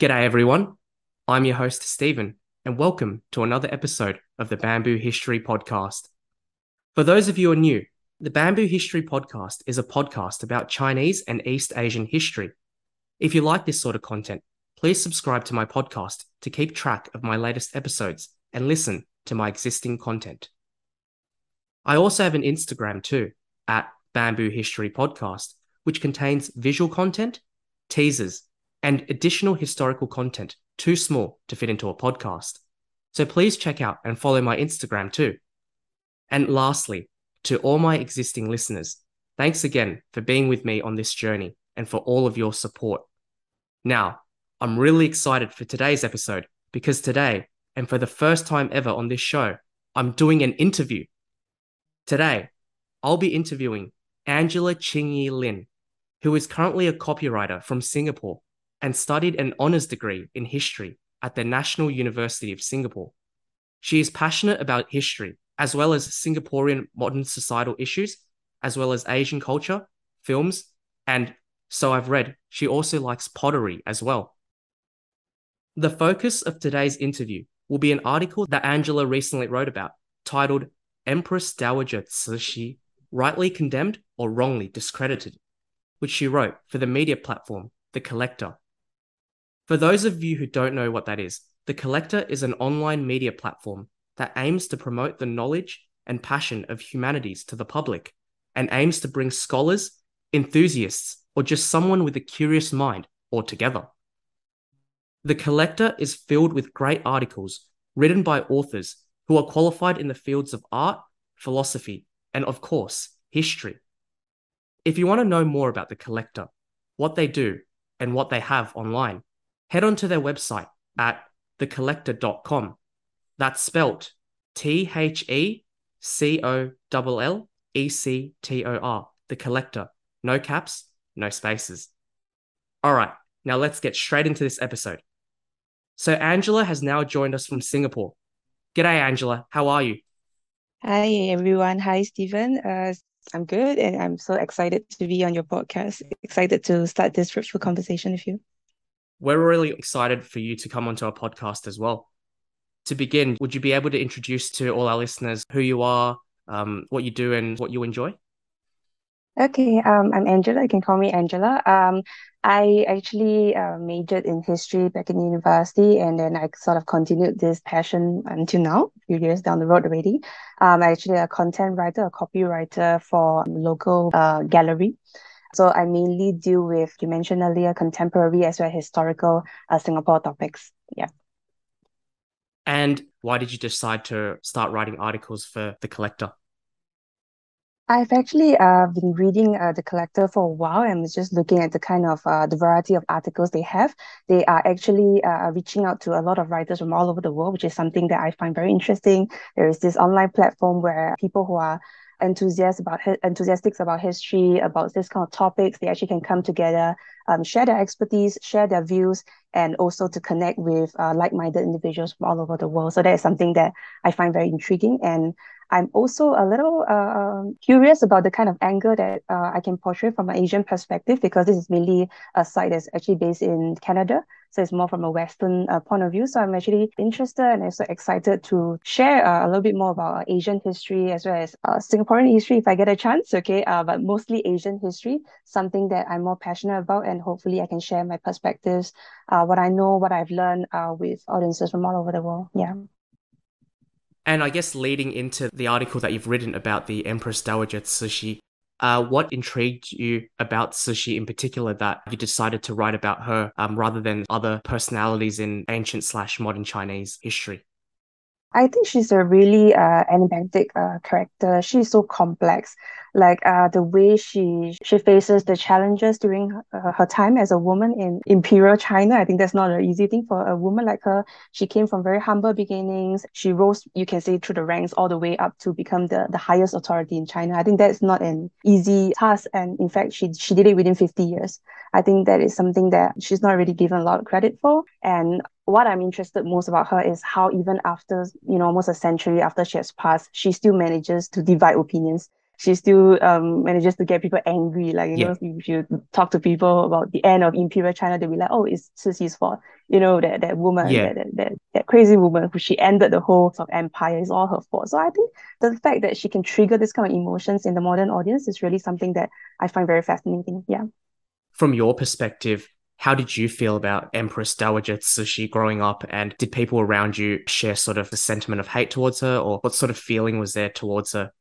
G'day, everyone. I'm your host, Stephen, and welcome to another episode of the Bamboo History Podcast. For those of you who are new, the Bamboo History Podcast is a podcast about Chinese and East Asian history. If you like this sort of content, please subscribe to my podcast to keep track of my latest episodes and listen to my existing content. I also have an Instagram too, at Bamboo History Podcast, which contains visual content, teasers, and additional historical content too small to fit into a podcast. So please check out and follow my Instagram too. And lastly, to all my existing listeners, thanks again for being with me on this journey and for all of your support. Now, I'm really excited for today's episode because today, and for the first time ever on this show, I'm doing an interview. Today, I'll be interviewing Angela Chingyi Lin, who is currently a copywriter from Singapore and studied an honours degree in history at the National University of Singapore. She is passionate about history, as well as Singaporean modern societal issues, as well as Asian culture, films, and so I've read, she also likes pottery as well. The focus of today's interview will be an article that Angela recently wrote about titled Empress Dowager Cixi Rightly Condemned or Wrongly Discredited, which she wrote for the media platform The Collector. For those of you who don't know what that is, The Collector is an online media platform that aims to promote the knowledge and passion of humanities to the public and aims to bring scholars, enthusiasts, or just someone with a curious mind all together. The Collector is filled with great articles written by authors who are qualified in the fields of art, philosophy, and of course, history. If you want to know more about The Collector, what they do, and what they have online, head on to their website at thecollector.com. That's spelt T H E C O L L E C T O R, The Collector. No caps, no spaces. All right, now let's get straight into this episode. So, Angela has now joined us from Singapore. G'day, Angela. How are you? Hi, everyone. Hi, Stephen. Uh, I'm good, and I'm so excited to be on your podcast. Excited to start this fruitful conversation with you. We're really excited for you to come onto our podcast as well. To begin, would you be able to introduce to all our listeners who you are, um, what you do, and what you enjoy? Okay, um, I'm Angela. You can call me Angela. Um, I actually uh, majored in history back in university, and then I sort of continued this passion until now, a few years down the road already. I'm actually a content writer, a copywriter for local uh, gallery. So I mainly deal with, you mentioned earlier, contemporary as well as historical uh, Singapore topics. Yeah. And why did you decide to start writing articles for The Collector? I've actually uh, been reading uh, The Collector for a while and was just looking at the kind of uh, the variety of articles they have. They are actually uh, reaching out to a lot of writers from all over the world, which is something that I find very interesting. There is this online platform where people who are enthusiasts about about history, about this kind of topics, they actually can come together, um, share their expertise, share their views, and also to connect with uh, like-minded individuals from all over the world. So that is something that I find very intriguing, and I'm also a little uh, um, curious about the kind of angle that uh, I can portray from an Asian perspective because this is mainly a site that's actually based in Canada. So it's more from a Western uh, point of view. So I'm actually interested and also excited to share uh, a little bit more about Asian history as well as uh, Singaporean history if I get a chance. Okay, uh, but mostly Asian history, something that I'm more passionate about, and hopefully I can share my perspectives, uh, what I know, what I've learned uh, with audiences from all over the world. Yeah. And I guess leading into the article that you've written about the Empress Dowager Cixi, uh, what intrigued you about Cixi in particular that you decided to write about her um, rather than other personalities in ancient slash modern Chinese history? I think she's a really uh, enigmatic uh, character. She's so complex. Like uh, the way she she faces the challenges during uh, her time as a woman in imperial China. I think that's not an easy thing for a woman like her. She came from very humble beginnings. She rose, you can say, through the ranks all the way up to become the, the highest authority in China. I think that's not an easy task. And in fact, she she did it within 50 years. I think that is something that she's not really given a lot of credit for. And what I'm interested most about her is how even after, you know, almost a century after she has passed, she still manages to divide opinions. she still um manages to get people angry. Like, you Yeah. know, if you talk to people about the end of Imperial China, they'll be like, oh, it's Cixi's fault. You know, that, that woman, Yeah. that, that, that, that crazy woman who she ended the whole sort of empire is all her fault. So I think the fact that she can trigger this kind of emotions in the modern audience is really something that I find very fascinating. Yeah. From your perspective, how did you feel about Empress Dowager Cixi growing up? And did people around you share sort of the sentiment of hate towards her, or what sort of feeling was there towards her?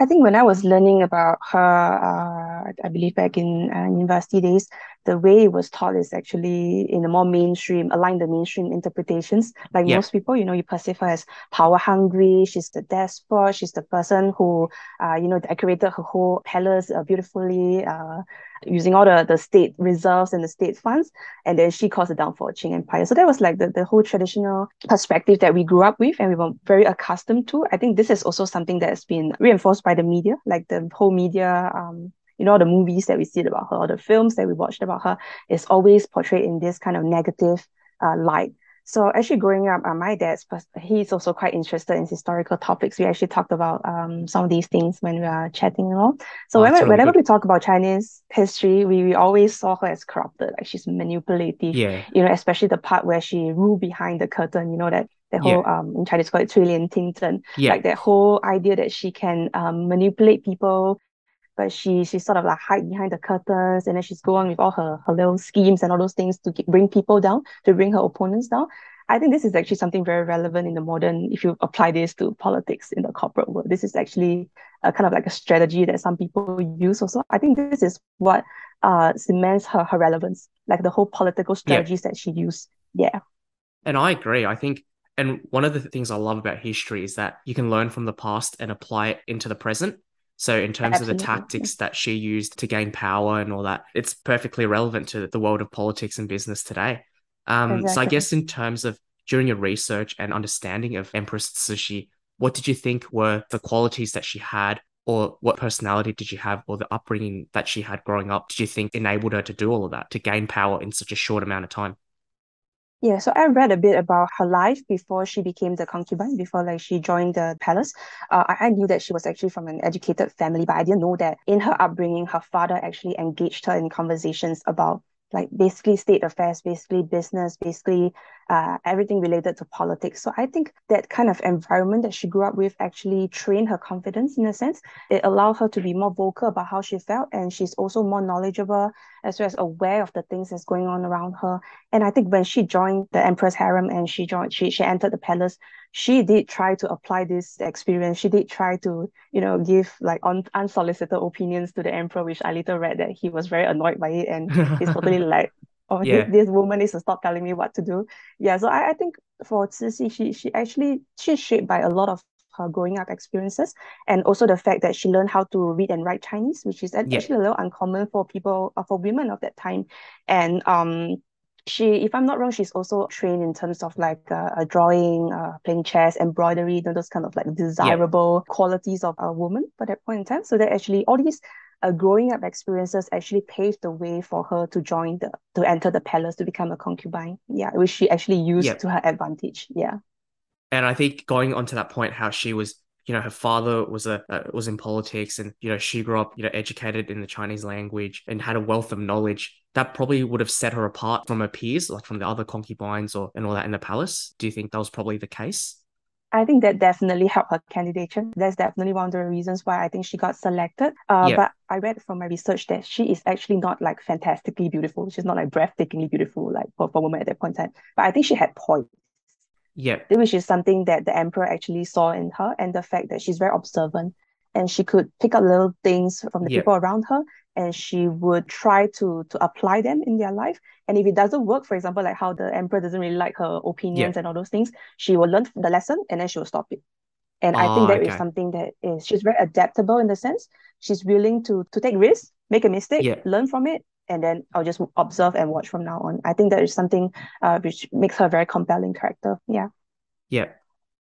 I think when I was learning about her, uh, I believe back in uh, university days, the way it was taught is actually in a more mainstream, aligned the mainstream interpretations. Like Yeah. most people, you know, you perceive her as power hungry. She's the despot. She's the person who, uh, you know, decorated her whole palace uh, beautifully, uh, using all the, the state reserves and the state funds. And then she caused the downfall of Qing Empire. So that was like the, the whole traditional perspective that we grew up with and we were very accustomed to. I think this is also something that's been reinforced by the media, like the whole media, um, you know, the movies that we see about her, or the films that we watched about her, is always portrayed in this kind of negative uh, light. So actually, growing up, uh, my dad's he's also quite interested in historical topics. We actually talked about um, some of these things when we are chatting and all. So oh, whenever, whenever we talk about Chinese history, we, we always saw her as corrupted, like she's manipulative. Yeah. You know, especially the part where she ruled behind the curtain. You know that that whole yeah. um in Chinese called it Chuilian Tingzheng. Yeah. Like that whole idea that she can um, manipulate people but she she sort of like hide behind the curtains and then she's go on with all her, her little schemes and all those things to bring people down, to bring her opponents down. I think this is actually something very relevant in the modern, if you apply this to politics in the corporate world. This is actually a kind of like a strategy that some people use also. I think this is what uh cements her, her relevance, like the whole political strategies that she used. Yeah. And I agree. I think, and one of the things I love about history is that you can learn from the past and apply it into the present. So, in terms of the tactics that she used to gain power and all that, it's perfectly relevant to the world of politics and business today. Um, so, I guess in terms of during your research and understanding of Empress Cixi, what did you think were the qualities that she had, or what personality did she have, or the upbringing that she had growing up? Did you think enabled her to do all of that, to gain power in such a short amount of time? Yeah, so I read a bit about her life before she became the concubine, before like she joined the palace. Uh, I, I knew that she was actually from an educated family, but I didn't know that in her upbringing, her father actually engaged her in conversations about like basically state affairs, basically business, basically uh, everything related to politics. So I think that kind of environment that she grew up with actually trained her confidence in a sense. It allowed her to be more vocal about how she felt, and she's also more knowledgeable as well as aware of the things that's going on around her. And I think when she joined the Empress harem and she joined, she she entered the palace, she did try to apply this experience. She did try to, you know, give like un- unsolicited opinions to the emperor, which I later read that he was very annoyed by it and he's totally like, oh, Yeah. this, this woman needs to stop telling me what to do. Yeah, so I, I think for Cixi, she she actually she's shaped by a lot of her growing up experiences and also the fact that she learned how to read and write Chinese, which is Yeah. actually a little uncommon for people uh, for women of that time. And um she, if I'm not wrong, she's also trained in terms of like uh, drawing, uh, playing chess, embroidery, you know, those kind of like desirable qualities of a woman for that point in time. So that actually all these uh, growing up experiences actually paved the way for her to join the to enter the palace to become a concubine. Yeah, which she actually used Yeah. to her advantage. Yeah. And I think going on to that point, how she was, you know, her father was a uh, was in politics, and you know, she grew up, you know, educated in the Chinese language and had a wealth of knowledge. That probably would have set her apart from her peers, like from the other concubines or and all that in the palace. Do you think that was probably the case? I think that definitely helped her candidature. That's definitely one of the reasons why I think she got selected. Uh, Yeah. but I read from my research that she is actually not like fantastically beautiful. She's not like breathtakingly beautiful, like for, for a woman at that point in time. But I think she had poise, Yeah, which is something that the emperor actually saw in her, and the fact that she's very observant and she could pick up little things from the Yeah. people around her and she would try to to apply them in their life. And if it doesn't work, for example, like how the emperor doesn't really like her opinions and all those things, she will learn the lesson and then she will stop it. And I Ah, think that is okay. something that is she's very adaptable in the sense she's willing to to take risks, make a mistake, Yeah. learn from it, and then I'll just observe and watch from now on. I think that is something uh which makes her a very compelling character. Yeah. yeah.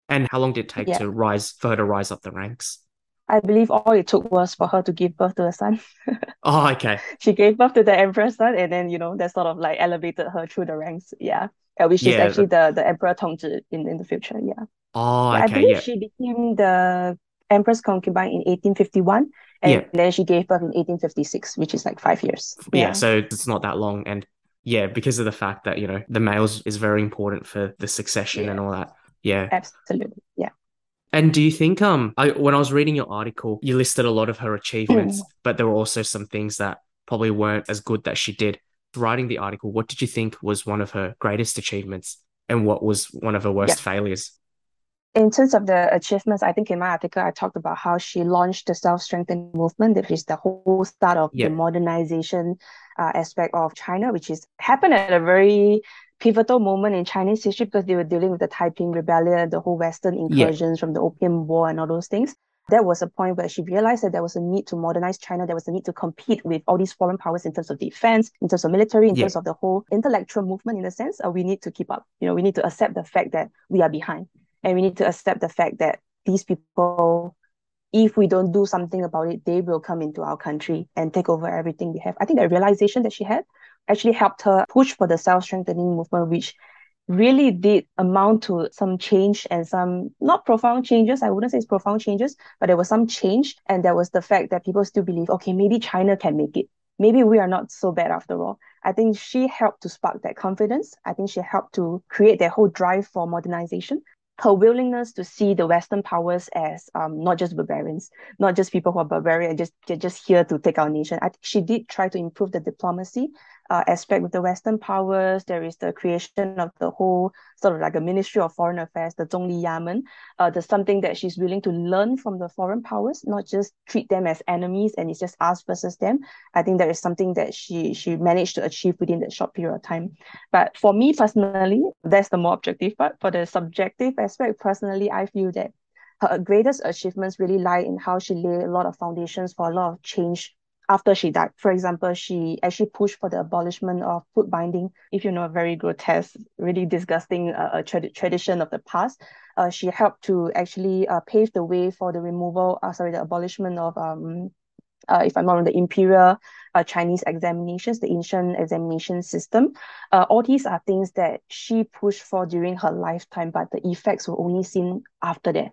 And how long did it take Yeah. to rise for her to rise up the ranks? I believe all it took was for her to give birth to a son. Oh, okay. she gave birth to the emperor's son, and then you know that sort of like elevated her through the ranks. Yeah, which is Yeah, actually the the emperor Tongzhi in in the future. Yeah, Oh, yeah. I believe Yeah, she became the Empress concubine in 1851, and yeah. then she gave birth in 1856, which is like five years. Yeah. so it's not that long, and yeah, because of the fact that you know the males is very important for the succession and all that. Yeah, absolutely. Yeah. And do you think um I, when I was reading your article, you listed a lot of her achievements, mm. but there were also some things that probably weren't as good that she did. Writing the article, what did you think was one of her greatest achievements and what was one of her worst yeah. failures? in terms of the achievements, I think in my article I talked about how she launched the self-strengthening movement, which is the whole start of the modernization uh, aspect of China, which is happened at a very pivotal moment in Chinese history because they were dealing with the Taiping Rebellion, the whole Western incursions from the Opium War and all those things. That was a point where she realized that there was a need to modernize China. There was a need to compete with all these foreign powers in terms of defense, in terms of military, in terms of the whole intellectual movement. In a sense, uh, we need to keep up. You know, we need to accept the fact that we are behind and we need to accept the fact that these people if we don't do something about it they will come into our country and take over everything we have i think the realization that she had actually helped her push for the self-strengthening movement which really did amount to some change and some not profound changes i wouldn't say it's profound changes but there was some change. And there was the fact that people still believe okay maybe china can make it. Maybe we are not so bad after all. I think she helped to spark that confidence. I think she helped to create that whole drive for modernization. Her willingness to see the Western powers as um, not just barbarians, not just people who are barbarian, just they're just here to take our nation. I think she did try to improve the diplomacy uh, aspect with the Western powers. There is the creation of the whole sort of like a Ministry of Foreign Affairs, the Zongli Yamen. Uh, there's something that she's willing to learn from the foreign powers, not just treat them as enemies and it's just us versus them. I think that is something that she she managed to achieve within that short period of time. But for me personally, that's the more objective part. For the subjective aspect, personally, I feel that her greatest achievements really lie in how she laid a lot of foundations for a lot of change after she died. For example, she actually pushed for the abolishment of foot binding. If you know, a very grotesque, really disgusting uh, tra- tradition of the past. Uh, she helped to actually uh, pave the way for the removal, uh, sorry, the abolishment of, um, uh, if I'm not wrong, the imperial uh, Chinese examinations, the ancient examination system. Uh, all these are things that she pushed for during her lifetime, but the effects were only seen after that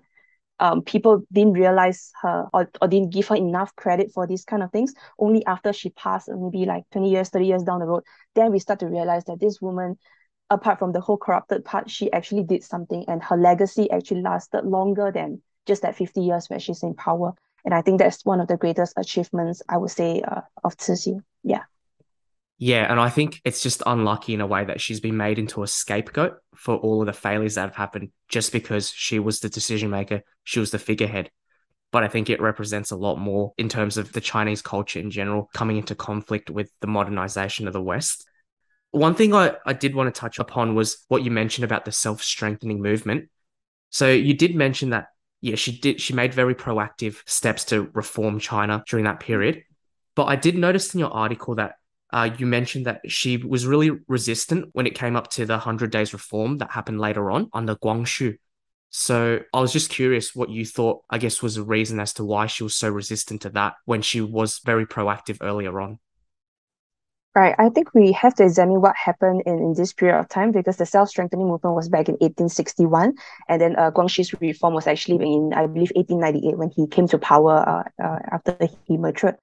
um, people didn't realize her or, or didn't give her enough credit for these kind of things only after she passed maybe like 20 years 30 years down the road. Then we start to realize that this woman apart from the whole corrupted part she actually did something and her legacy actually lasted longer than just that 50 years where she's in power. And i think that's one of the greatest achievements i would say uh, of Cixi yeah yeah, and I think it's just unlucky in a way that she's been made into a scapegoat for all of the failures that have happened just because she was the decision maker, she was the figurehead. But I think it represents a lot more in terms of the Chinese culture in general coming into conflict with the modernization of the West. One thing I, I did want to touch upon was what you mentioned about the self strengthening movement. So you did mention that, yeah, she did, she made very proactive steps to reform China during that period. But I did notice in your article that uh, you mentioned that she was really resistant when it came up to the 100 days reform that happened later on under Guangxu. So I was just curious what you thought, I guess, was the reason as to why she was so resistant to that when she was very proactive earlier on. Right. I think we have to examine what happened in, in this period of time because the self strengthening movement was back in 1861. And then uh, Guangxu's reform was actually in, I believe, 1898 when he came to power uh, uh, after he matured.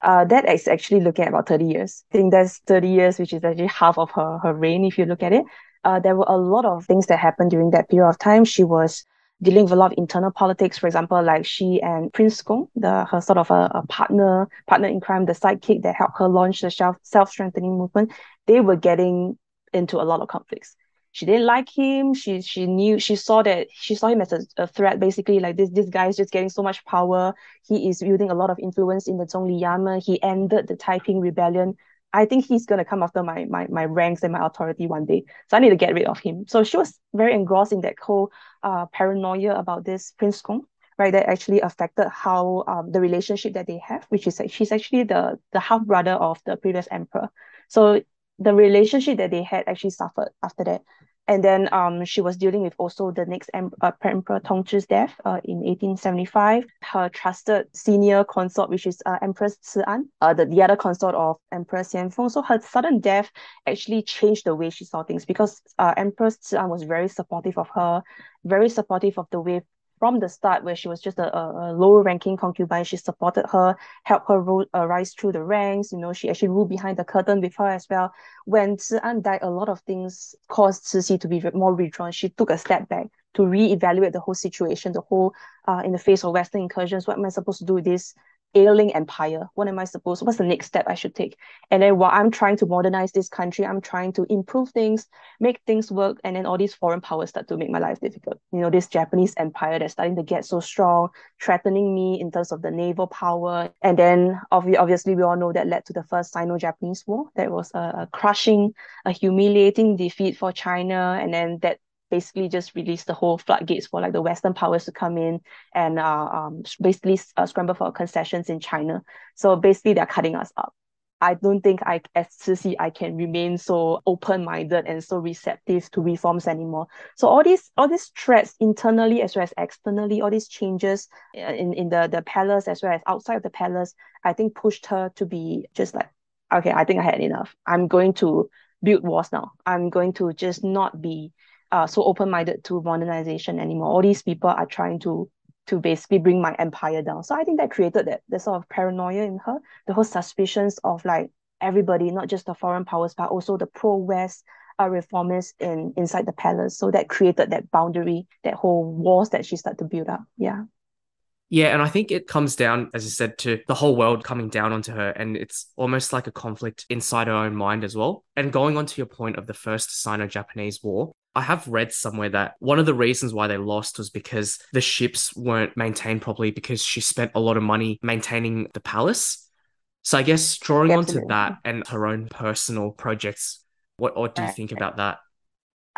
Uh, that is actually looking at about 30 years. I think that's 30 years, which is actually half of her, her reign, if you look at it. Uh, there were a lot of things that happened during that period of time. She was dealing with a lot of internal politics. For example, like she and Prince Gong, the her sort of a, a partner, partner in crime, the sidekick that helped her launch the self self strengthening movement, they were getting into a lot of conflicts she didn't like him. She she knew she saw that she saw him as a, a threat. Basically, like this this guy is just getting so much power. He is wielding a lot of influence in the Zongli Yamen. He ended the Taiping Rebellion. I think he's gonna come after my my my ranks and my authority one day. So I need to get rid of him. So she was very engrossed in that whole uh paranoia about this Prince Gong right that actually affected how um, the relationship that they have which is she's actually the the half brother of the previous emperor so the relationship that they had actually suffered after that. And then um, she was dealing with also the next em- uh, Emperor Tongzhi's death uh, in 1875. Her trusted senior consort, which is uh, Empress Ci'an, uh, the, the other consort of Emperor Xianfeng. So her sudden death actually changed the way she saw things because uh, Empress Ci'an was very supportive of her, very supportive of the way from the start, where she was just a, a, lower ranking concubine, she supported her, helped her ro- uh, rise through the ranks. You know, she actually ruled behind the curtain with her as well. When An died, a lot of things caused Cixi to be more withdrawn. She took a step back to reevaluate the whole situation, the whole uh, in the face of Western incursions. What am I supposed to do with this? Ailing empire. What am I supposed? What's the next step I should take? And then while I'm trying to modernize this country, I'm trying to improve things, make things work, and then all these foreign powers start to make my life difficult. You know, this Japanese empire that's starting to get so strong, threatening me in terms of the naval power. And then obviously we all know that led to the first Sino-Japanese War. That was a, a crushing, a humiliating defeat for China, and then that basically just released the whole floodgates for like the Western powers to come in and uh, um, basically uh, scramble for concessions in China. So basically, they're cutting us up. I don't think I, as Cixi, I can remain so open-minded and so receptive to reforms anymore. So all these, all these threats internally as well as externally, all these changes uh, in, in the, the palace as well as outside the palace, I think pushed her to be just like, okay, I think I had enough. I'm going to build walls now. I'm going to just not be uh, so open-minded to modernization anymore. All these people are trying to to basically bring my empire down. So I think that created that, that sort of paranoia in her, the whole suspicions of like everybody, not just the foreign powers, but also the pro-West uh, reformists in inside the palace. So that created that boundary, that whole walls that she started to build up. Yeah. Yeah, and I think it comes down, as I said, to the whole world coming down onto her, and it's almost like a conflict inside her own mind as well. And going on to your point of the first Sino-Japanese War, I have read somewhere that one of the reasons why they lost was because the ships weren't maintained properly because she spent a lot of money maintaining the palace. So I guess drawing Absolutely. onto that and her own personal projects, what, what do you think about that?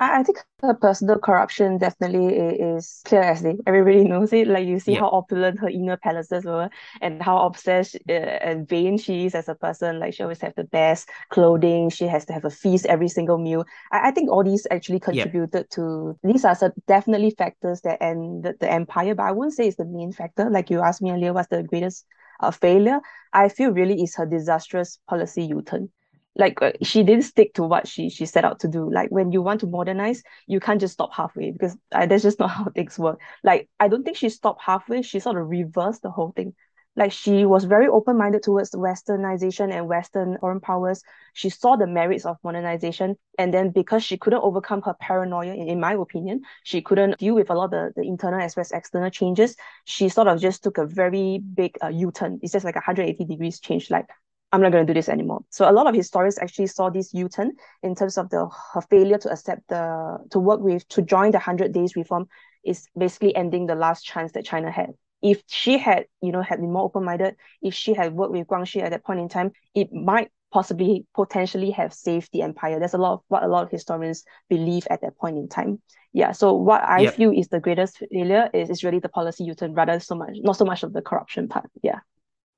I, I think her personal corruption definitely is clear as day. Everybody knows it. Like you see yeah. how opulent her inner palaces were, and how obsessed uh, and vain she is as a person. Like she always have the best clothing. She has to have a feast every single meal. I, I think all these actually contributed yeah. to. These are some definitely factors that end the, the empire, but I wouldn't say it's the main factor. Like you asked me earlier, what's the greatest uh, failure? I feel really is her disastrous policy U-turn like uh, she didn't stick to what she she set out to do. Like when you want to modernize you can't just stop halfway because uh, that's just not how things work. Like i don't think she stopped halfway. She sort of reversed the whole thing. Like she was very open-minded towards westernization and western foreign powers. She saw the merits of modernization. And then because she couldn't overcome her paranoia in, my opinion she couldn't deal with a lot of the, the internal as well as external changes she sort of just took a very big uh, u-turn. It's just like a 180 degrees change. Like I'm not going to do this anymore. So a lot of historians actually saw this U-turn in terms of the her failure to accept the to work with to join the hundred days reform is basically ending the last chance that China had. If she had, you know, had been more open-minded, if she had worked with Guangxu at that point in time, it might possibly potentially have saved the empire. There's a lot of what a lot of historians believe at that point in time. Yeah. So what I yep. feel is the greatest failure is, is really the policy U-turn rather so much not so much of the corruption part. Yeah.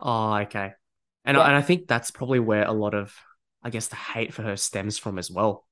Oh, okay. And, yeah. I, and I think that's probably where a lot of, I guess, the hate for her stems from as well.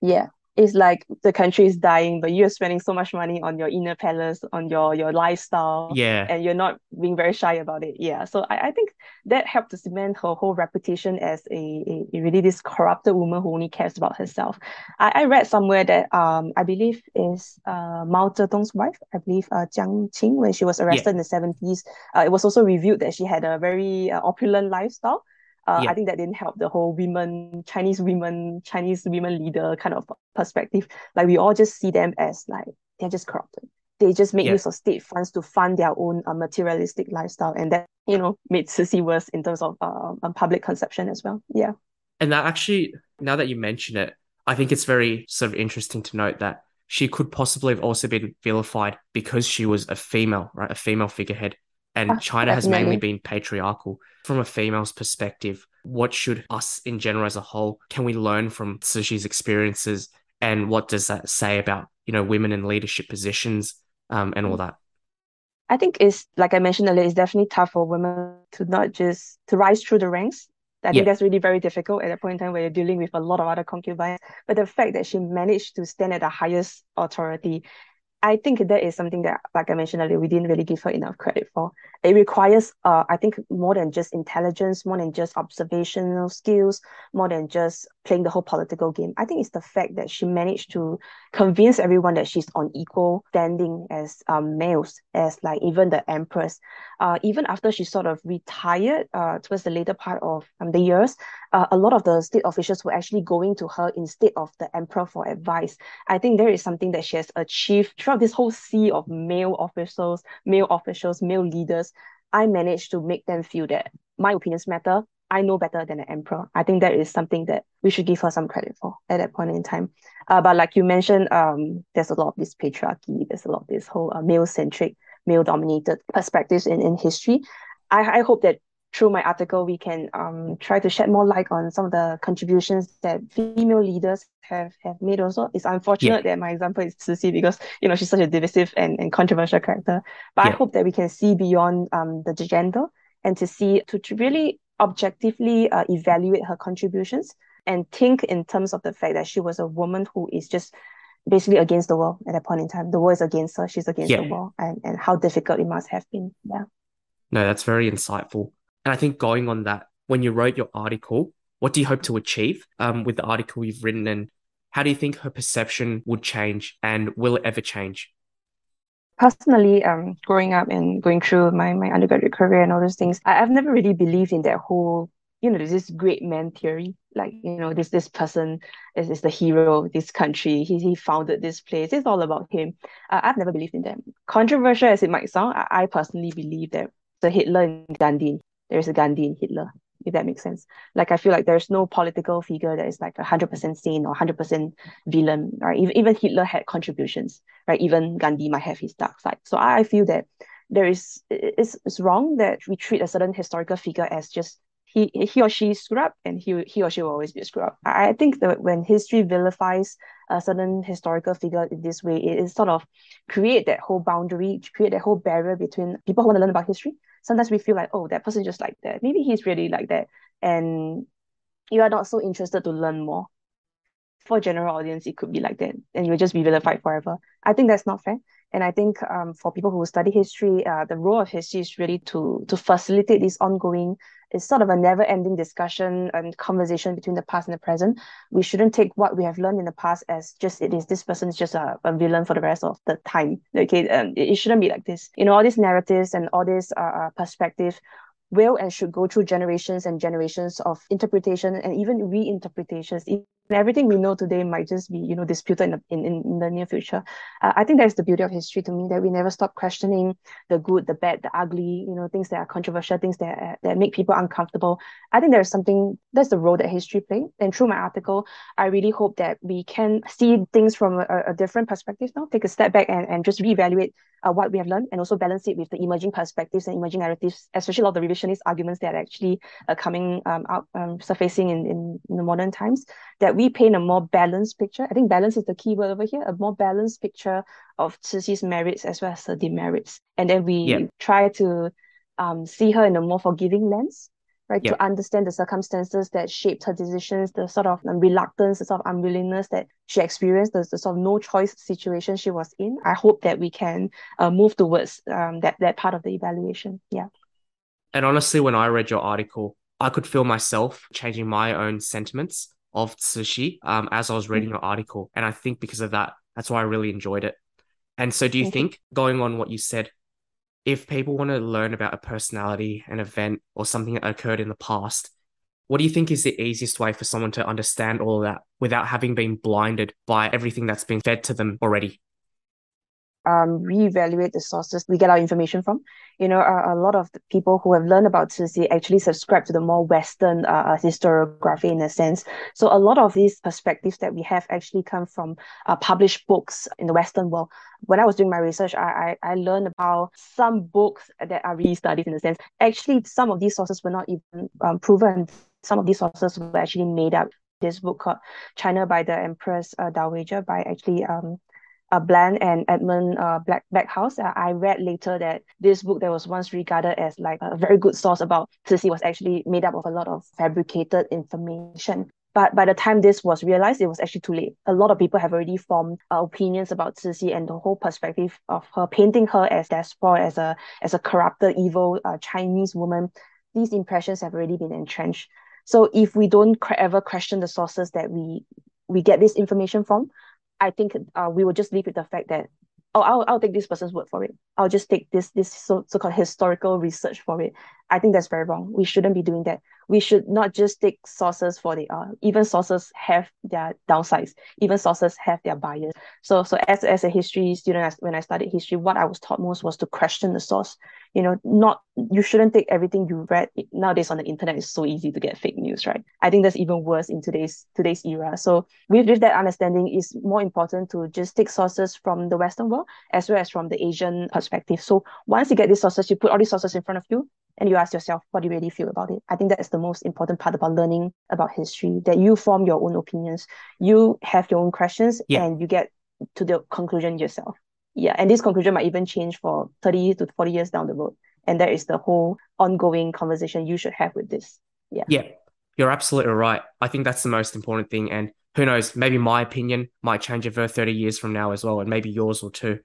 Yeah it's like the country is dying, but you're spending so much money on your inner palace, on your your lifestyle. Yeah. And you're not being very shy about it. Yeah. So I, I think that helped to cement her whole reputation as a, a, really this corrupted woman who only cares about herself. I, I read somewhere that um I believe is uh Mao Zedong's wife, I believe uh Jiang Qing, when she was arrested yeah. in the 70s, uh, it was also revealed that she had a very uh, opulent lifestyle uh, yeah. I think that didn't help the whole women, Chinese women, Chinese women leader kind of perspective. Like we all just see them as like they're just corrupted. They just make yeah. use of state funds to fund their own uh, materialistic lifestyle, and that you know made Cixi worse in terms of uh, um, public conception as well. Yeah. And that actually, now that you mention it, I think it's very sort of interesting to note that she could possibly have also been vilified because she was a female, right? A female figurehead and China has mainly been patriarchal. From a female's perspective, what should us in general as a whole can we learn from Cixi's experiences, and what does that say about you know women in leadership positions um, and all that? I think it's like I mentioned earlier, it's definitely tough for women to not just to rise through the ranks. I think yeah. that's really very difficult at a point in time where you're dealing with a lot of other concubines. But the fact that she managed to stand at the highest authority I think that is something that, like I mentioned earlier, we didn't really give her enough credit for. It requires, uh, I think, more than just intelligence, more than just observational skills, more than just playing the whole political game. I think it's the fact that she managed to convince everyone that she's on equal standing as um, males, as like even the empress. Uh, even after she sort of retired uh, towards the later part of um, the years, uh, a lot of the state officials were actually going to her instead of the emperor for advice. I think there is something that she has achieved throughout this whole sea of male officials, male officials, male leaders. I managed to make them feel that my opinions matter. I know better than the emperor. I think that is something that we should give her some credit for at that point in time. Uh, but like you mentioned, um, there's a lot of this patriarchy. There's a lot of this whole uh, male-centric, male-dominated perspectives in, in history. I, I hope that through my article, we can um, try to shed more light on some of the contributions that female leaders have, have made also. It's unfortunate yeah. that my example is Cixi because, you know, she's such a divisive and, and controversial character. But yeah. I hope that we can see beyond um, the gender and to see, to, to really objectively uh, evaluate her contributions and think in terms of the fact that she was a woman who is just basically against the world at that point in time. The world is against her, she's against yeah. the world, and, and how difficult it must have been. Yeah. No, that's very insightful. And I think going on that, when you wrote your article, what do you hope to achieve um, with the article you've written? And how do you think her perception would change? And will it ever change? Personally, um, growing up and going through my, my undergraduate career and all those things, I, I've never really believed in that whole, you know, this great man theory. Like, you know, this this person is, is the hero of this country. He, he founded this place. It's all about him. Uh, I've never believed in that. Controversial as it might sound, I, I personally believe that the Hitler and Gandhi there's a Gandhi and Hitler, if that makes sense. Like I feel like there's no political figure that is like hundred percent sane or hundred percent villain, right? Even even Hitler had contributions, right? Even Gandhi might have his dark side. So I feel that there is it's, it's wrong that we treat a certain historical figure as just he he or she screw up and he he or she will always be a screw up. I think that when history vilifies a certain historical figure in this way, it is sort of create that whole boundary, create that whole barrier between people who want to learn about history sometimes we feel like, oh, that person just like that. Maybe he's really like that. And you are not so interested to learn more. For general audience, it could be like that. And you'll just be vilified forever. I think that's not fair. And I think um, for people who study history, uh, the role of history is really to to facilitate this ongoing it's sort of a never-ending discussion and conversation between the past and the present. We shouldn't take what we have learned in the past as just it is this person is just a, a villain for the rest of the time. Okay, um, it, it shouldn't be like this. You know, all these narratives and all this uh, uh perspective will and should go through generations and generations of interpretation and even reinterpretations. And everything we know today might just be you know disputed in the, in, in the near future. Uh, i think that's the beauty of history to me that we never stop questioning the good the bad the ugly you know things that are controversial things that uh, that make people uncomfortable. I think there's something that's the role that history plays and through my article i really hope that we can see things from a, a different perspective now take a step back and, and just reevaluate uh, what we have learned and also balance it with the emerging perspectives and emerging narratives especially a lot of the arguments that are actually uh, coming um, out um, surfacing in, in, in the modern times that we paint a more balanced picture. I think balance is the key word over here, a more balanced picture of Cixi's merits as well as her demerits. And then we yeah. try to um, see her in a more forgiving lens, right? Yeah. To understand the circumstances that shaped her decisions, the sort of um, reluctance, the sort of unwillingness that she experienced, the, the sort of no choice situation she was in. I hope that we can uh, move towards um, that, that part of the evaluation. Yeah. And honestly, when I read your article, I could feel myself changing my own sentiments of Cixi um, as I was reading your article. And I think because of that, that's why I really enjoyed it. And so, do you think, going on what you said, if people want to learn about a personality, an event, or something that occurred in the past, what do you think is the easiest way for someone to understand all of that without having been blinded by everything that's been fed to them already? Um, reevaluate the sources we get our information from. You know, a, lot of people who have learned about Cixi actually subscribe to the more Western uh, uh, historiography in a sense. So a lot of these perspectives that we have actually come from uh, published books in the Western world. When I was doing my research, I, I, I learned about some books that are re-studied in a sense. Actually, some of these sources were not even um, proven. Some of these sources were actually made up this book called China by the Empress uh, Dowager by actually um, uh, Bland and Edmund uh, Black Backhouse. Uh, I read later that this book that was once regarded as like a very good source about Cixi was actually made up of a lot of fabricated information. But by the time this was realized, it was actually too late. A lot of people have already formed uh, opinions about Cixi and the whole perspective of her painting her as despot, as a as a corrupted, evil uh, Chinese woman. These impressions have already been entrenched. So if we don't ever question the sources that we we get this information from, I think uh, we will just leave with the fact that oh, I'll, I'll take this person's word for it. I'll just take this this so, so-called historical research for it. I think that's very wrong. We shouldn't be doing that. We should not just take sources for the uh even sources have their downsides. Even sources have their bias. So so as as a history student, when I studied history, what I was taught most was to question the source. You know, not you shouldn't take everything you read nowadays on the internet. It's so easy to get fake news, right? I think that's even worse in today's today's era. So with, with that understanding, it's more important to just take sources from the Western world as well as from the Asian perspective. So once you get these sources, you put all these sources in front of you, and you ask yourself what do you really feel about it? I think that's the most important part about learning about history that you form your own opinions. You have your own questions yeah. and you get to the conclusion yourself. Yeah and this conclusion might even change for 30 to 40 years down the road. And that is the whole ongoing conversation you should have with this. Yeah. Yeah you're absolutely right. I think that's the most important thing. And who knows maybe my opinion might change over 30 years from now as well and maybe yours will too.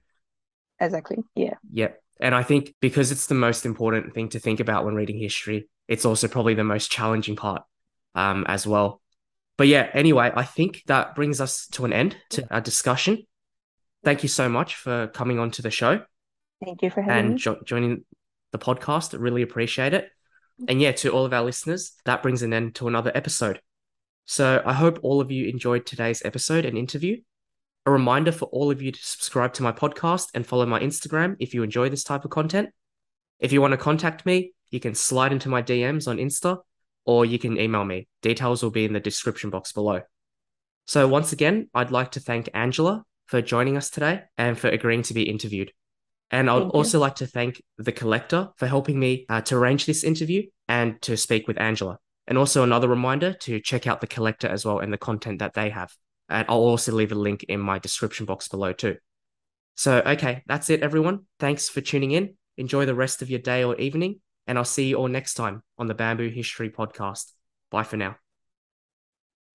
Exactly. Yeah. Yeah and I think because it's the most important thing to think about when reading history, it's also probably the most challenging part um, as well. But yeah, anyway, I think that brings us to an end to our discussion. Thank you so much for coming on to the show. Thank you for having and me. Jo- joining the podcast. I really appreciate it. And yeah, to all of our listeners, that brings an end to another episode. So I hope all of you enjoyed today's episode and interview. A reminder for all of you to subscribe to my podcast and follow my Instagram if you enjoy this type of content. If you want to contact me, you can slide into my DMs on Insta or you can email me. Details will be in the description box below. So, once again, I'd like to thank Angela for joining us today and for agreeing to be interviewed. And I'd also like to thank the collector for helping me uh, to arrange this interview and to speak with Angela. And also another reminder to check out the collector as well and the content that they have. And I'll also leave a link in my description box below too. So, okay, that's it, everyone. Thanks for tuning in. Enjoy the rest of your day or evening, and I'll see you all next time on the Bamboo History Podcast. Bye for now.